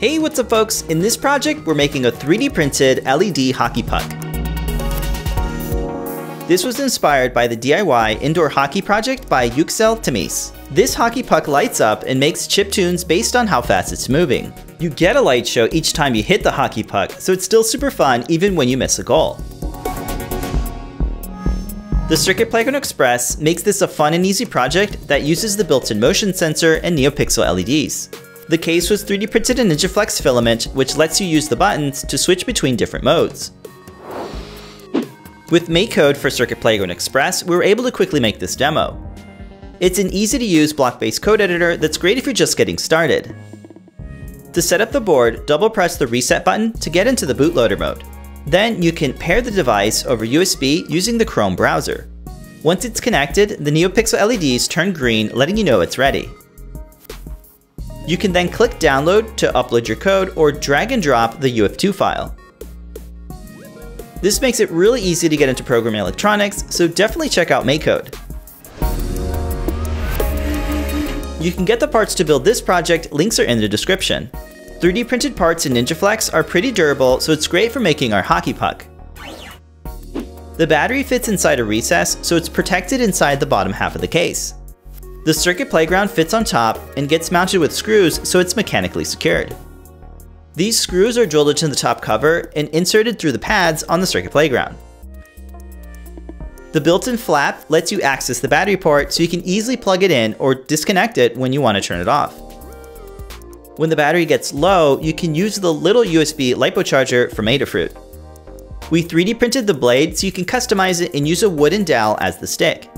Hey, what's up folks? In this project, we're making a 3D printed LED hockey puck. This was inspired by the DIY indoor hockey project by Yuksel Temiz. This hockey puck lights up and makes chip tunes based on how fast it's moving. You get a light show each time you hit the hockey puck, so it's still super fun even when you miss a goal. The Circuit Playground Express makes this a fun and easy project that uses the built-in motion sensor and NeoPixel LEDs. The case was 3D printed in NinjaFlex filament, which lets you use the buttons to switch between different modes. With MakeCode for Circuit Playground Express, we were able to quickly make this demo. It's an easy to use block-based code editor that's great if you're just getting started. To set up the board, double press the reset button to get into the bootloader mode. Then you can pair the device over USB using the Chrome browser. Once it's connected, the NeoPixel LEDs turn green letting you know it's ready. You can then click download to upload your code or drag and drop the UF2 file. This makes it really easy to get into programming electronics, so definitely check out MakeCode. You can get the parts to build this project, links are in the description. 3D printed parts in NinjaFlex are pretty durable, so it's great for making our hockey puck. The battery fits inside a recess, so it's protected inside the bottom half of the case. The circuit playground fits on top and gets mounted with screws so it's mechanically secured. These screws are drilled into the top cover and inserted through the pads on the circuit playground. The built-in flap lets you access the battery port so you can easily plug it in or disconnect it when you want to turn it off. When the battery gets low, you can use the little USB LiPo charger from Adafruit. We 3D printed the blade so you can customize it and use a wooden dowel as the stick.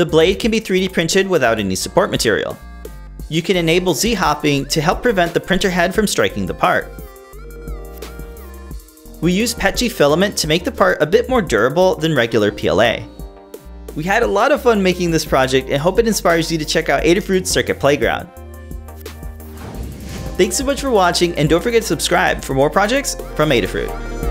The blade can be 3D printed without any support material. You can enable Z-hopping to help prevent the printer head from striking the part. We use PETG filament to make the part a bit more durable than regular PLA. We had a lot of fun making this project and hope it inspires you to check out Adafruit's Circuit Playground. Thanks so much for watching and don't forget to subscribe for more projects from Adafruit.